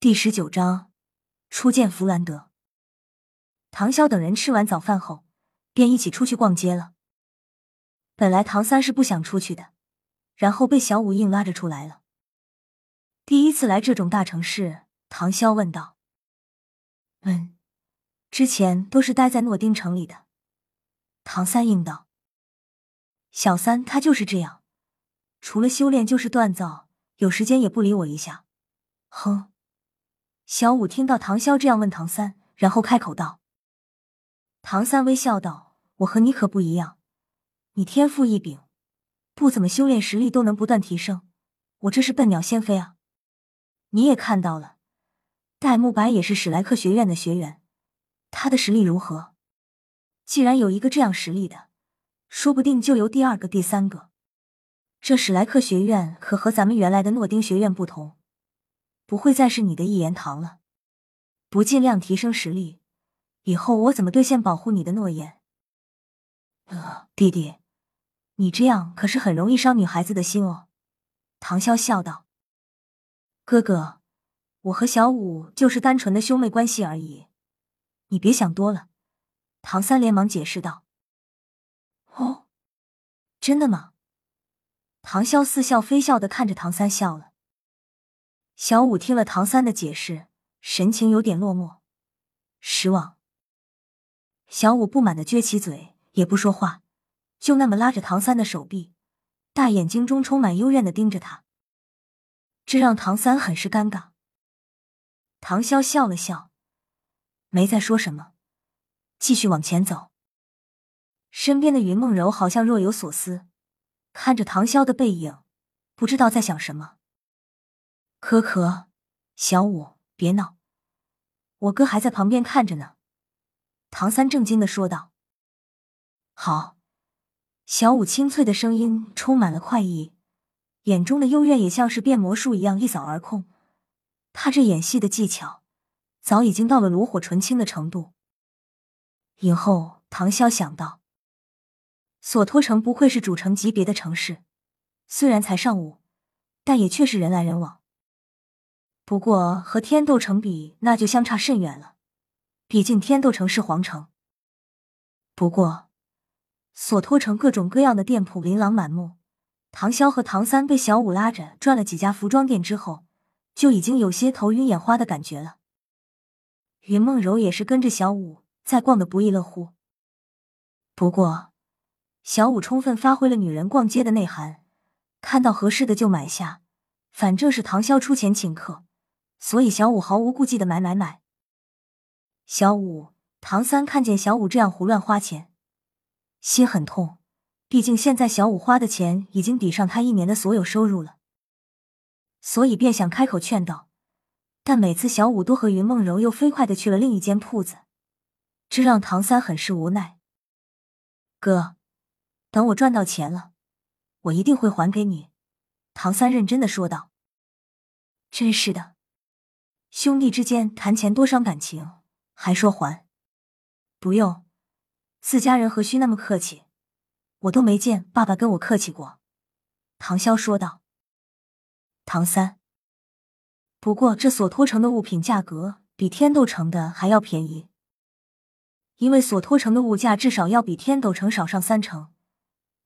第十九章初见弗兰德。唐潇等人吃完早饭后，便一起出去逛街了。本来唐三是不想出去的，然后被小五硬拉着出来了。第一次来这种大城市，唐潇问道：“嗯，之前都是待在诺丁城里的。”唐三应道：“小三他就是这样，除了修炼就是锻造，有时间也不理我一下。”哼。小五听到唐潇这样问唐三，然后开口道：“唐三微笑道，我和你可不一样，你天赋异禀，不怎么修炼，实力都能不断提升。我这是笨鸟先飞啊！你也看到了，戴沐白也是史莱克学院的学员，他的实力如何？既然有一个这样实力的，说不定就由第二个、第三个。这史莱克学院可和咱们原来的诺丁学院不同。”不会再是你的一言堂了，不尽量提升实力，以后我怎么兑现保护你的诺言？呃，弟弟，你这样可是很容易伤女孩子的心哦。唐潇笑道：“哥哥，我和小五就是单纯的兄妹关系而已，你别想多了。”唐三连忙解释道：“哦，真的吗？”唐潇似笑非笑的看着唐三笑了。小五听了唐三的解释，神情有点落寞、失望。小五不满的撅起嘴，也不说话，就那么拉着唐三的手臂，大眼睛中充满幽怨的盯着他。这让唐三很是尴尬。唐潇笑了笑，没再说什么，继续往前走。身边的云梦柔好像若有所思，看着唐潇的背影，不知道在想什么。可可，小五，别闹，我哥还在旁边看着呢。”唐三正经的说道。“好。”小五清脆的声音充满了快意，眼中的幽怨也像是变魔术一样一扫而空。他这演戏的技巧，早已经到了炉火纯青的程度。以后，唐潇想到，索托城不愧是主城级别的城市，虽然才上午，但也确实人来人往。不过和天斗城比，那就相差甚远了。毕竟天斗城是皇城。不过，索托城各种各样的店铺琳琅满目。唐潇和唐三被小五拉着转了几家服装店之后，就已经有些头晕眼花的感觉了。云梦柔也是跟着小五在逛的不亦乐乎。不过，小五充分发挥了女人逛街的内涵，看到合适的就买下，反正是唐潇出钱请客。所以小五毫无顾忌的买买买。小五、唐三看见小五这样胡乱花钱，心很痛。毕竟现在小五花的钱已经抵上他一年的所有收入了，所以便想开口劝道，但每次小五都和云梦柔又飞快的去了另一间铺子，这让唐三很是无奈。哥，等我赚到钱了，我一定会还给你。唐三认真的说道。真是的。兄弟之间谈钱多伤感情，还说还？不用，自家人何须那么客气？我都没见爸爸跟我客气过。”唐潇说道。唐三，不过这索托城的物品价格比天斗城的还要便宜，因为索托城的物价至少要比天斗城少上三成，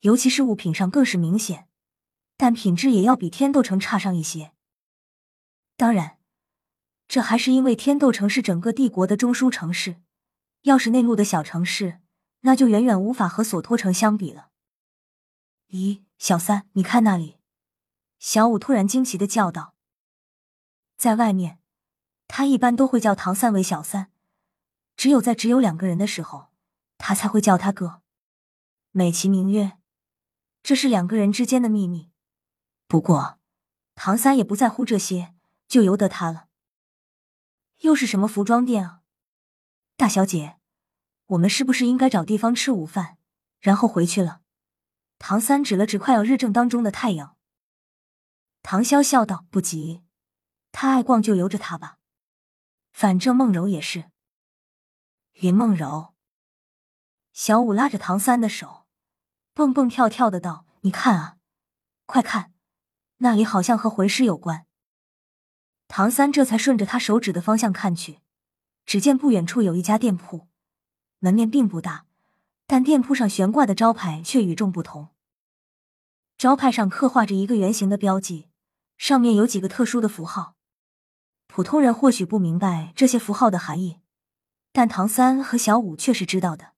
尤其是物品上更是明显，但品质也要比天斗城差上一些。当然。这还是因为天斗城是整个帝国的中枢城市，要是内陆的小城市，那就远远无法和索托城相比了。咦，小三，你看那里！小五突然惊奇的叫道。在外面，他一般都会叫唐三为小三，只有在只有两个人的时候，他才会叫他哥，美其名曰，这是两个人之间的秘密。不过，唐三也不在乎这些，就由得他了。又是什么服装店啊，大小姐，我们是不是应该找地方吃午饭，然后回去了？唐三指了指快要日正当中的太阳。唐潇笑道：“不急，他爱逛就由着他吧，反正梦柔也是。”云梦柔，小五拉着唐三的手，蹦蹦跳跳的道：“你看啊，快看，那里好像和魂师有关。”唐三这才顺着他手指的方向看去，只见不远处有一家店铺，门面并不大，但店铺上悬挂的招牌却与众不同。招牌上刻画着一个圆形的标记，上面有几个特殊的符号。普通人或许不明白这些符号的含义，但唐三和小五却是知道的，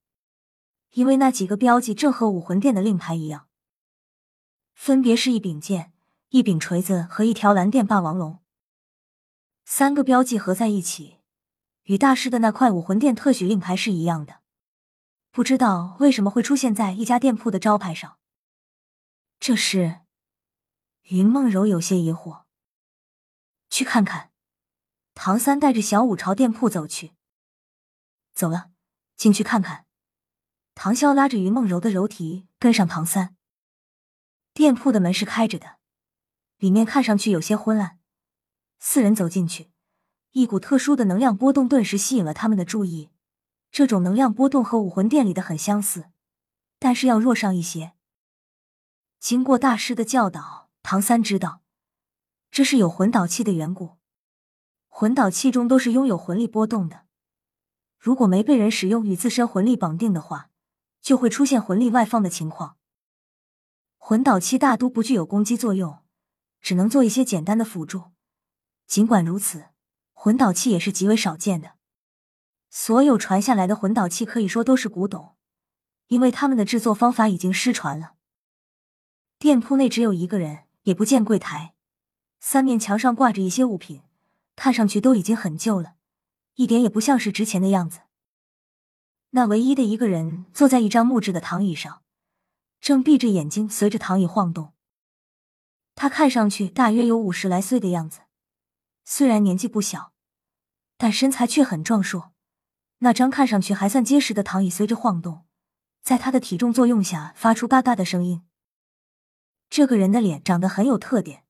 因为那几个标记正和武魂殿的令牌一样，分别是一柄剑、一柄锤子和一条蓝电霸王龙。三个标记合在一起，与大师的那块武魂殿特许令牌是一样的。不知道为什么会出现在一家店铺的招牌上。这是云梦柔有些疑惑，去看看。唐三带着小五朝店铺走去。走了，进去看看。唐潇拉着云梦柔的柔体跟上唐三。店铺的门是开着的，里面看上去有些昏暗。四人走进去，一股特殊的能量波动顿时吸引了他们的注意。这种能量波动和武魂殿里的很相似，但是要弱上一些。经过大师的教导，唐三知道这是有魂导器的缘故。魂导器中都是拥有魂力波动的，如果没被人使用与自身魂力绑定的话，就会出现魂力外放的情况。魂导器大都不具有攻击作用，只能做一些简单的辅助。尽管如此，魂导器也是极为少见的。所有传下来的魂导器可以说都是古董，因为他们的制作方法已经失传了。店铺内只有一个人，也不见柜台，三面墙上挂着一些物品。看上去都已经很旧了，一点也不像是值钱的样子。那唯一的一个人坐在一张木质的躺椅上，正闭着眼睛随着躺椅晃动。他看上去大约有五十来岁的样子，虽然年纪不小，但身材却很壮硕。那张看上去还算结实的躺椅随着晃动，在他的体重作用下发出嘎嘎的声音。这个人的脸长得很有特点，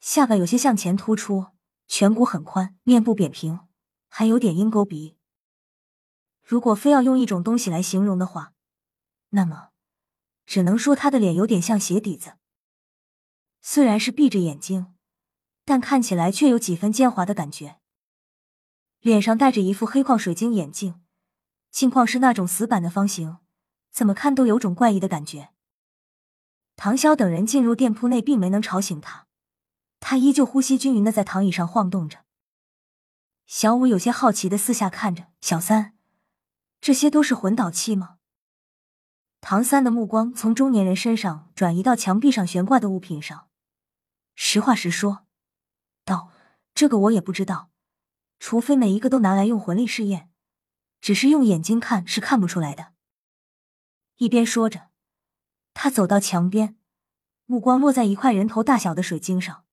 下巴有些向前突出。颧骨很宽，面部扁平，还有点鹰钩鼻。如果非要用一种东西来形容的话，那么只能说他的脸有点像鞋底子。虽然是闭着眼睛，但看起来却有几分奸猾的感觉。脸上戴着一副黑框水晶眼镜，镜框是那种死板的方形，怎么看都有种怪异的感觉。唐潇等人进入店铺内，并没能吵醒他。他依旧呼吸均匀的在躺椅上晃动着。小五有些好奇的四下看着，小三，这些都是魂导器吗？唐三的目光从中年人身上转移到墙壁上悬挂的物品上，实话实说道：“这个我也不知道，除非每一个都拿来用魂力试验，只是用眼睛看是看不出来的。”一边说着，他走到墙边，目光落在一块人头大小的水晶上。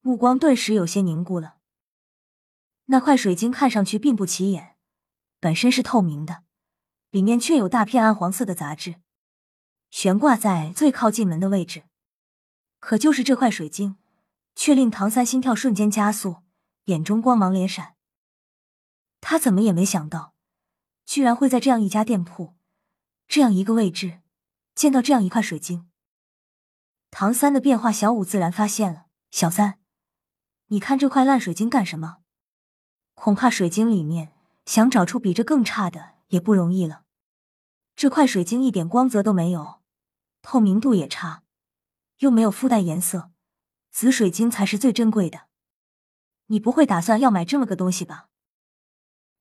目光顿时有些凝固了。那块水晶看上去并不起眼，本身是透明的，里面却有大片暗黄色的杂质，悬挂在最靠近门的位置。可就是这块水晶，却令唐三心跳瞬间加速，眼中光芒连闪。他怎么也没想到，居然会在这样一家店铺，这样一个位置，见到这样一块水晶。唐三的变化，小五自然发现了。小三。你看这块烂水晶干什么？恐怕水晶里面想找出比这更差的也不容易了。这块水晶一点光泽都没有，透明度也差，又没有附带颜色，紫水晶才是最珍贵的。你不会打算要买这么个东西吧？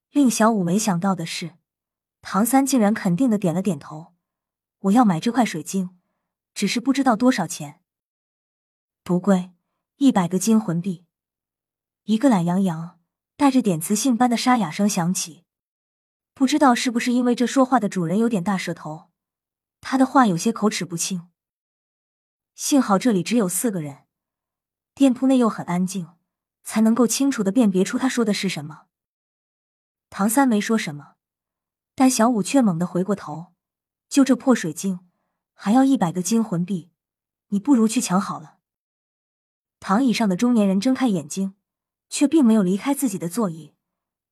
令小五没想到的是，唐三竟然肯定的点了点头。我要买这块水晶，只是不知道多少钱。不贵，一百个金魂币。一个懒洋洋、带着点磁性般的沙哑声响起，不知道是不是因为这说话的主人有点大舌头，他的话有些口齿不清。幸好这里只有四个人，店铺内又很安静，才能够清楚的辨别出他说的是什么。唐三没说什么，但小五却猛地回过头：“就这破水晶，还要一百个金魂币，你不如去抢好了。”躺椅上的中年人睁开眼睛。却并没有离开自己的座椅。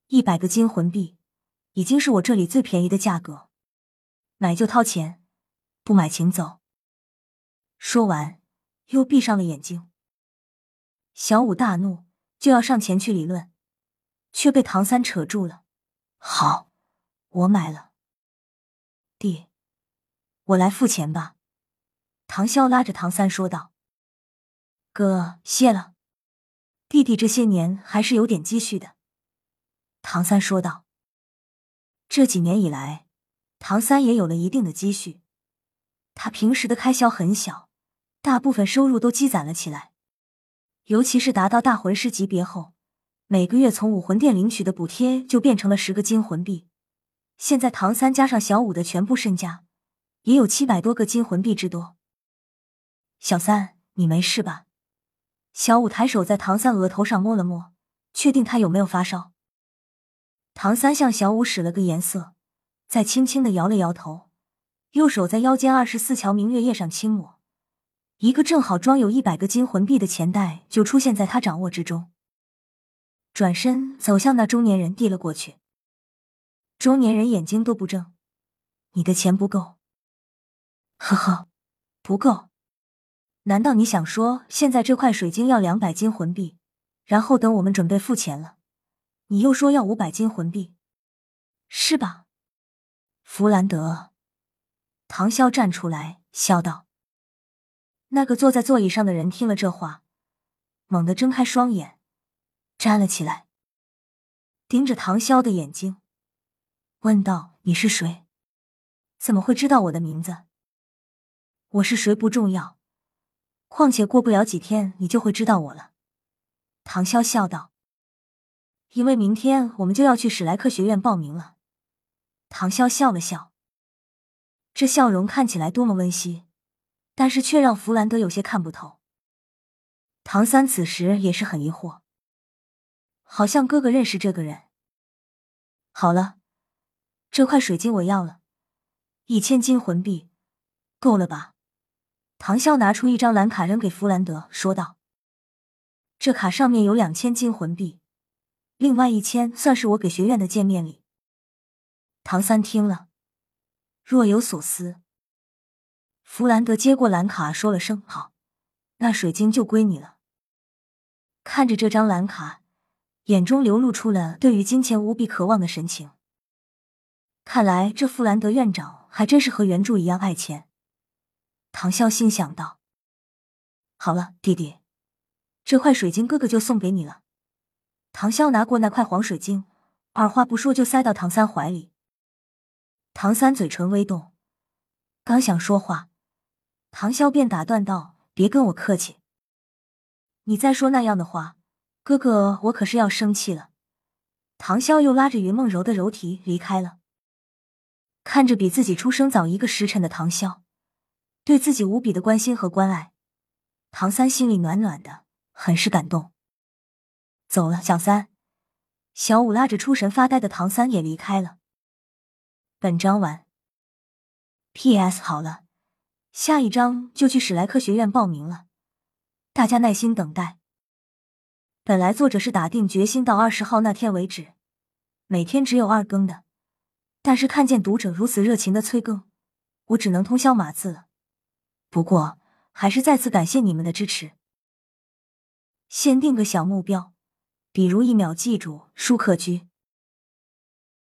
一百个金魂币，已经是我这里最便宜的价格。买就掏钱，不买请走。说完，又闭上了眼睛。小五大怒，就要上前去理论，却被唐三扯住了。好，我买了。弟，我来付钱吧。唐潇拉着唐三说道：“哥，谢了。弟弟这些年还是有点积蓄的。”唐三说道：“这几年以来，唐三也有了一定的积蓄。他平时的开销很小，大部分收入都积攒了起来。尤其是达到大魂师级别后，每个月从武魂殿领取的补贴就变成了十个金魂币。现在唐三加上小五的全部身家，也有七百多个金魂币之多。”小三，你没事吧？小五抬手在唐三额头上摸了摸，确定他有没有发烧。唐三向小五使了个颜色，再轻轻的摇了摇头，右手在腰间二十四桥明月夜上轻抹，一个正好装有一百个金魂币的钱袋就出现在他掌握之中。转身走向那中年人，递了过去。中年人眼睛都不睁：“你的钱不够。”“呵呵，不够。”难道你想说，现在这块水晶要两百金魂币，然后等我们准备付钱了，你又说要五百金魂币，是吧？弗兰德，唐潇站出来笑道。那个坐在座椅上的人听了这话，猛地睁开双眼，站了起来，盯着唐潇的眼睛，问道：“你是谁？怎么会知道我的名字？我是谁不重要。”况且过不了几天，你就会知道我了。”唐潇笑道。“因为明天我们就要去史莱克学院报名了。”唐潇笑了笑，这笑容看起来多么温馨，但是却让弗兰德有些看不透。唐三此时也是很疑惑，好像哥哥认识这个人。好了，这块水晶我要了，一千金魂币，够了吧？唐潇拿出一张蓝卡扔给弗兰德，说道：“这卡上面有两千金魂币，另外一千算是我给学院的见面礼。”唐三听了，若有所思。弗兰德接过蓝卡，说了声“好”，那水晶就归你了。看着这张蓝卡，眼中流露出了对于金钱无比渴望的神情。看来这弗兰德院长还真是和原著一样爱钱。唐潇心想道：“好了，弟弟，这块水晶哥哥就送给你了。”唐潇拿过那块黄水晶，二话不说就塞到唐三怀里。唐三嘴唇微动，刚想说话，唐潇便打断道：“别跟我客气，你再说那样的话，哥哥我可是要生气了。”唐潇又拉着云梦柔的柔体离开了。看着比自己出生早一个时辰的唐潇。对自己无比的关心和关爱，唐三心里暖暖的，很是感动。走了，小三。小五拉着出神发呆的唐三也离开了。本章完。P.S. 好了，下一章就去史莱克学院报名了，大家耐心等待。本来作者是打定决心到二十号那天为止，每天只有二更的，但是看见读者如此热情的催更，我只能通宵码字了。不过，还是再次感谢你们的支持。先定个小目标，比如一秒记住舒克居。